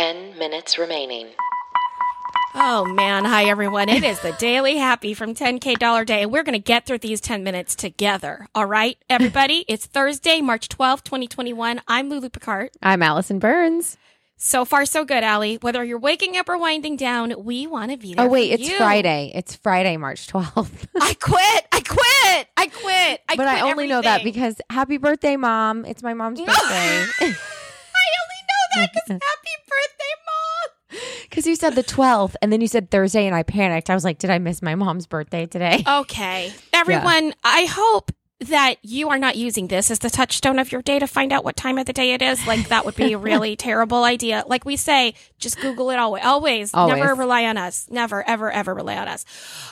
10 minutes remaining. Oh man, hi everyone. It is the Daily Happy from 10K Dollar Day, and we're going to get through these 10 minutes together. All right, everybody? it's Thursday, March 12th, 2021. I'm Lulu Picard. I'm Allison Burns. So far, so good, Allie. Whether you're waking up or winding down, we want to be there. Oh, wait, for it's you. Friday. It's Friday, March 12th. I quit. I quit. I quit. I but I quit only know that because happy birthday, mom. It's my mom's birthday. I only know that because happy birthday, mom. Because you said the 12th and then you said Thursday and I panicked. I was like, did I miss my mom's birthday today? Okay. Everyone, I hope that you are not using this as the touchstone of your day to find out what time of the day it is. Like that would be a really terrible idea. Like we say, just Google it always. Always. Always. Never rely on us. Never, ever, ever rely on us.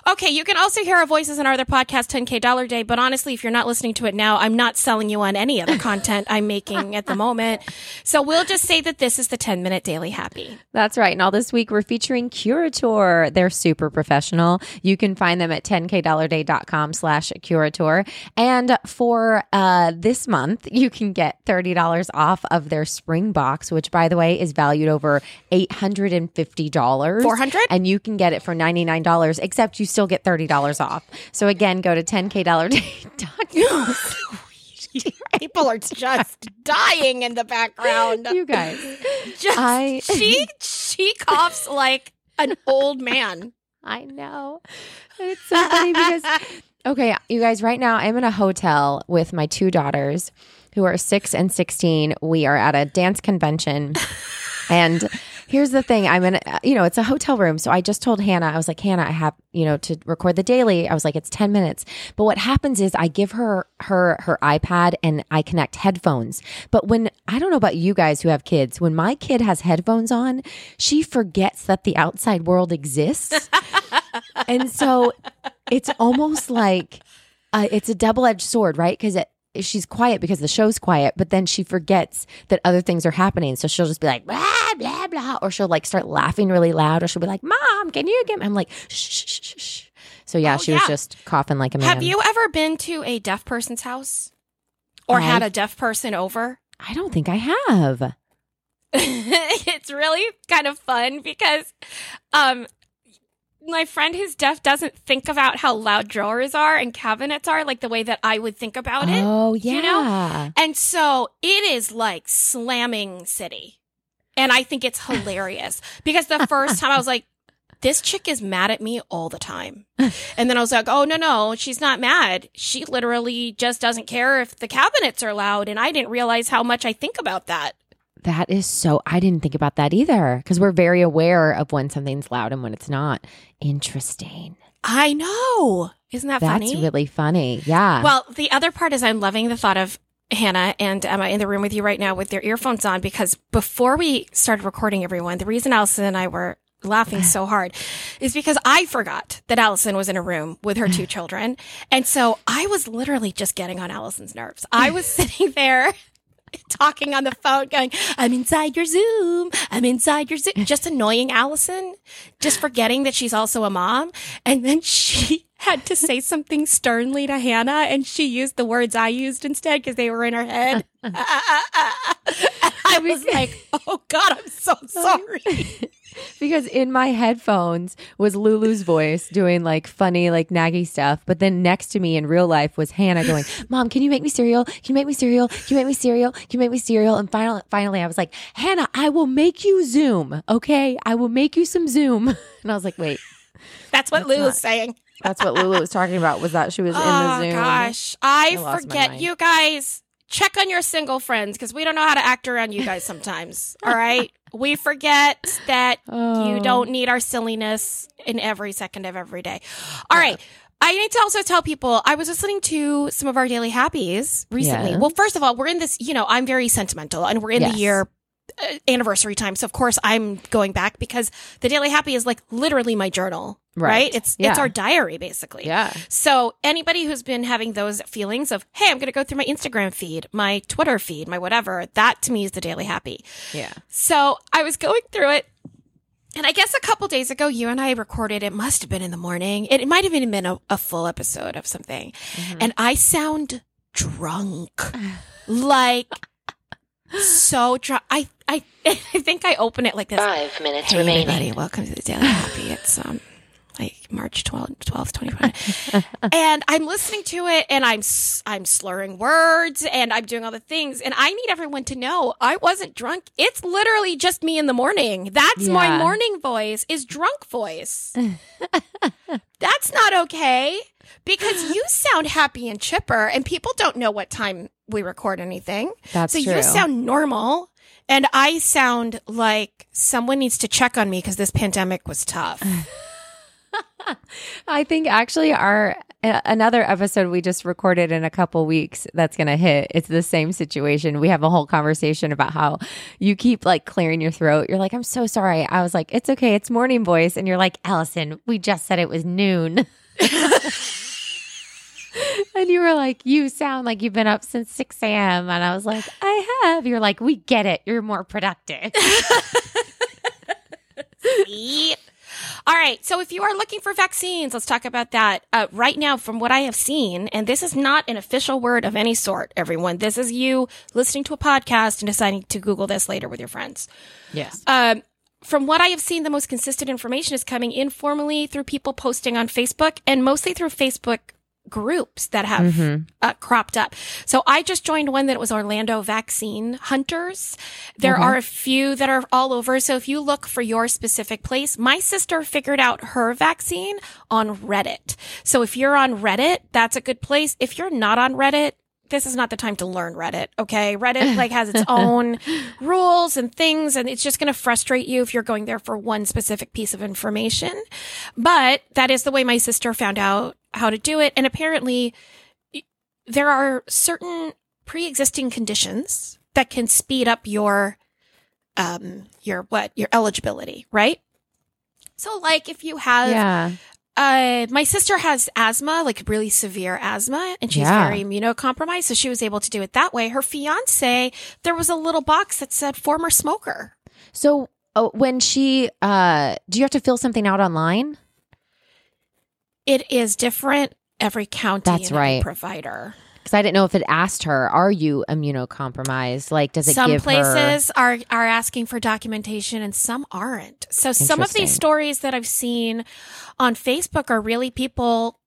Okay. You can also hear our voices in our other podcast, 10K Dollar Day. But honestly, if you're not listening to it now, I'm not selling you on any other content I'm making at the moment. So we'll just say that this is the 10 minute daily happy. That's right. And all this week we're featuring Curator. They're super professional. You can find them at 10kdollarday.com slash Curator. And for uh, this month, you can get $30 off of their spring box, which by the way is valued over $850. 400? And you can get it for $99, except you still get $30 off. So again, go to 10kdollarday.com. People are just dying in the background. you guys. Just I- she she coughs like an old man. I know. It's so funny because, okay, you guys, right now I'm in a hotel with my two daughters who are six and 16. We are at a dance convention. And here's the thing I'm in, you know, it's a hotel room. So I just told Hannah, I was like, Hannah, I have, you know, to record the daily. I was like, it's 10 minutes. But what happens is I give her her her iPad and I connect headphones. But when I don't know about you guys who have kids, when my kid has headphones on, she forgets that the outside world exists. and so it's almost like uh, it's a double edged sword, right? Because it she's quiet because the show's quiet, but then she forgets that other things are happening. So she'll just be like blah blah blah, or she'll like start laughing really loud, or she'll be like, "Mom, can you get?" me?" I'm like, "Shh, shh, shh, shh." So yeah, Oh, she was just coughing like a man. Have you ever been to a deaf person's house or I- had a deaf person over? I don't think I have. it's really kind of fun because um my friend who's deaf doesn't think about how loud drawers are and cabinets are like the way that I would think about it. Oh yeah. you know? And so it is like slamming city. And I think it's hilarious because the first time I was like, this chick is mad at me all the time. And then I was like, oh, no, no, she's not mad. She literally just doesn't care if the cabinets are loud. And I didn't realize how much I think about that. That is so. I didn't think about that either because we're very aware of when something's loud and when it's not. Interesting. I know. Isn't that That's funny? That's really funny. Yeah. Well, the other part is I'm loving the thought of Hannah and Emma in the room with you right now with their earphones on because before we started recording everyone, the reason Allison and I were laughing so hard is because I forgot that Allison was in a room with her two children. And so I was literally just getting on Allison's nerves. I was sitting there talking on the phone going, I'm inside your Zoom. I'm inside your Zoom. Just annoying Allison, just forgetting that she's also a mom. And then she had to say something sternly to Hannah and she used the words I used instead because they were in her head. Ah, ah, ah, I was like, oh God, I'm so sorry. because in my headphones was Lulu's voice doing like funny, like naggy stuff. But then next to me in real life was Hannah going, Mom, can you make me cereal? Can you make me cereal? Can you make me cereal? Can you make me cereal? And finally, finally, I was like, Hannah, I will make you Zoom. Okay. I will make you some Zoom. And I was like, wait, That's what That's Lou not- was saying. that's what Lulu was talking about was that she was in oh the Zoom. Oh gosh, I, I forget. You guys check on your single friends because we don't know how to act around you guys sometimes. all right, we forget that you Oh. don't need our silliness in every second of every day. All right. I need to also tell people I was listening to some of our daily happies recently. Yeah. Well, first of all, we're in this, you know, I'm very sentimental and we're in Yes. the year uh, anniversary time. So of course I'm going back because the daily happy is like literally my journal, right? Right. It's Yeah. it's our diary basically. Yeah. So anybody who's been having those feelings of, hey, I'm going to go through my Instagram feed, my Twitter feed, my whatever, that to me is the daily happy. Yeah. So I was going through it. And I guess a couple days ago, you and I recorded, it must have been in the morning. It, it might have even been a, a full episode of something. And I sound drunk. like, so drunk. I, I I think I open it like this. Five minutes Hey remaining. everybody, welcome to the Daily Happy. It's um like March 12th, 12th 2020. and I'm listening to it and I'm I'm slurring words and I'm doing all the things and I need everyone to know I wasn't drunk. It's literally just me in the morning. That's my morning voice is drunk voice. That's not okay because you sound happy and chipper and people don't know what time we record anything. That's so true. you sound normal and I sound like someone needs to check on me because this pandemic was tough. I think actually our another episode we just recorded in a couple weeks that's going to hit. It's the same situation. We have a whole conversation about how you keep like clearing your throat. You're like, "I'm so sorry." I was like, "It's okay. It's morning voice." And you're like, "Allison, we just said it was noon." and you were like, "You sound like you've been up since 6 a.m." And I was like, "I have." You're like, "We get it. You're more productive." All right. So if you are looking for vaccines, let's talk about that. Uh, right now, from what I have seen, and this is not an official word of any sort, everyone. This is you listening to a podcast and deciding to Google this later with your friends. yes. Um, from what I have seen, the most consistent information is coming informally through people posting on Facebook and mostly through Facebook groups that have uh, cropped up. So I just joined one that was Orlando Vaccine Hunters. There are a few that are all over. So if you look for your specific place, my sister figured out her vaccine on Reddit. So if you're on Reddit, that's a good place. If you're not on Reddit, this is not the time to learn Reddit. Okay. Reddit like has its own rules and things and it's just going to frustrate you if you're going there for one specific piece of information. But that is the way my sister found out how to do it. And apparently there are certain pre-existing conditions that can speed up your, um, your what, your eligibility, right? So like if you have, Yeah. Uh, my sister has asthma, like really severe asthma, and she's Yeah. very immunocompromised. So she was able to do it that way. Her fiance, there was a little box that said former smoker. So oh, when she, uh, do you have to fill something out online? It is different every county That's right. provider. Because I didn't know if it asked her, "Are you immunocompromised?" Like, does it some give her? places are are asking for documentation and some aren't. So some of these stories that I've seen on Facebook are really people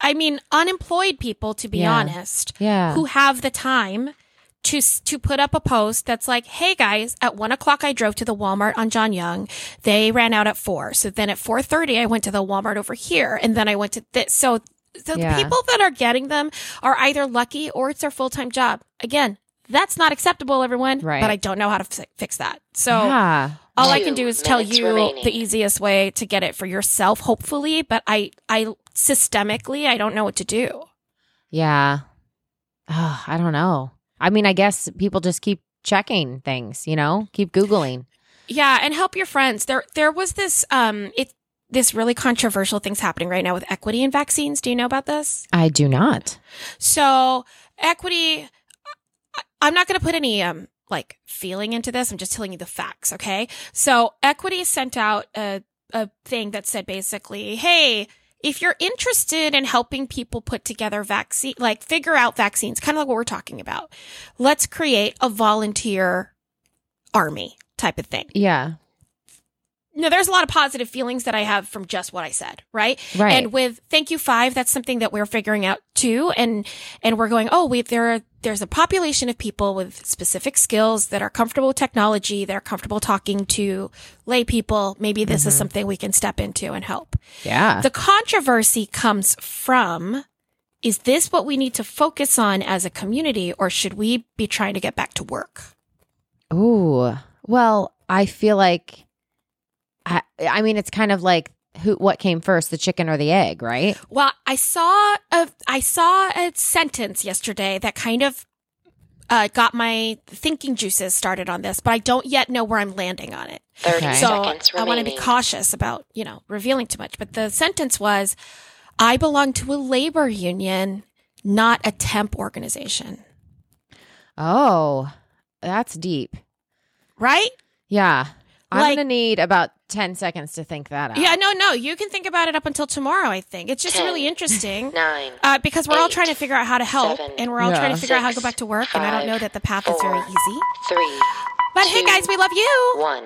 I mean unemployed people to be Yeah. honest Yeah. who have the time to to put up a post that's like, "Hey guys, at one o'clock I drove to the Walmart on John Young. They ran out at four. So then at four thirty I went to the Walmart over here, and then I went to this. So the Yeah. people that are getting them are either lucky or it's their full time job. Again, that's not acceptable, everyone. Right. But I don't know how to fi- fix that. So. yeah. All I can do is tell you remaining. the easiest way to get it for yourself, hopefully. But I, I systemically, I don't know what to do. Yeah. Oh, I don't know. I mean, I guess people just keep checking things, you know, keep Googling. Yeah, and help your friends. There there was this um it this really controversial things happening right now with equity in vaccines. Do you know about this? I do not. So, equity I'm not going to put any um like feeling into this. I'm just telling you the facts, okay? So, equity sent out a a thing that said basically, "Hey, if you're interested in helping people put together vaccine, like figure out vaccines, kind of like what we're talking about, let's create a volunteer army type of thing." Yeah. No, there's a lot of positive feelings that I have from just what I said, right? Right. And with thank you five, that's something that we're figuring out too. And, and we're going, oh, we, there are, there's a population of people with specific skills that are comfortable with technology. They're comfortable talking to lay people. Maybe this is mm-hmm. something we can step into and help. yeah. The controversy comes from, is this what we need to focus on as a community or should we be trying to get back to work? Ooh. Well, I feel like I I mean it's kind of like who what came first, the chicken or the egg, right? Well, I saw a I saw a sentence yesterday that kind of uh, got my thinking juices started on this, but I don't yet know where I'm landing on it. 30 Okay. So seconds I want to be cautious about you know revealing too much. But the sentence was, "I belong to a labor union, not a temp organization." Oh, that's deep. Right? Yeah. I'm Like- to need about 10 seconds to think that out. Yeah. No. No. You can think about it up until tomorrow. I think it's just Ten, really interesting. Nine, Uh, because we're all trying to figure out how to help, seven, and we're all Yeah. trying to figure out how to go back to work. and I don't know that the path is very easy. three, But hey, guys, we love you. One.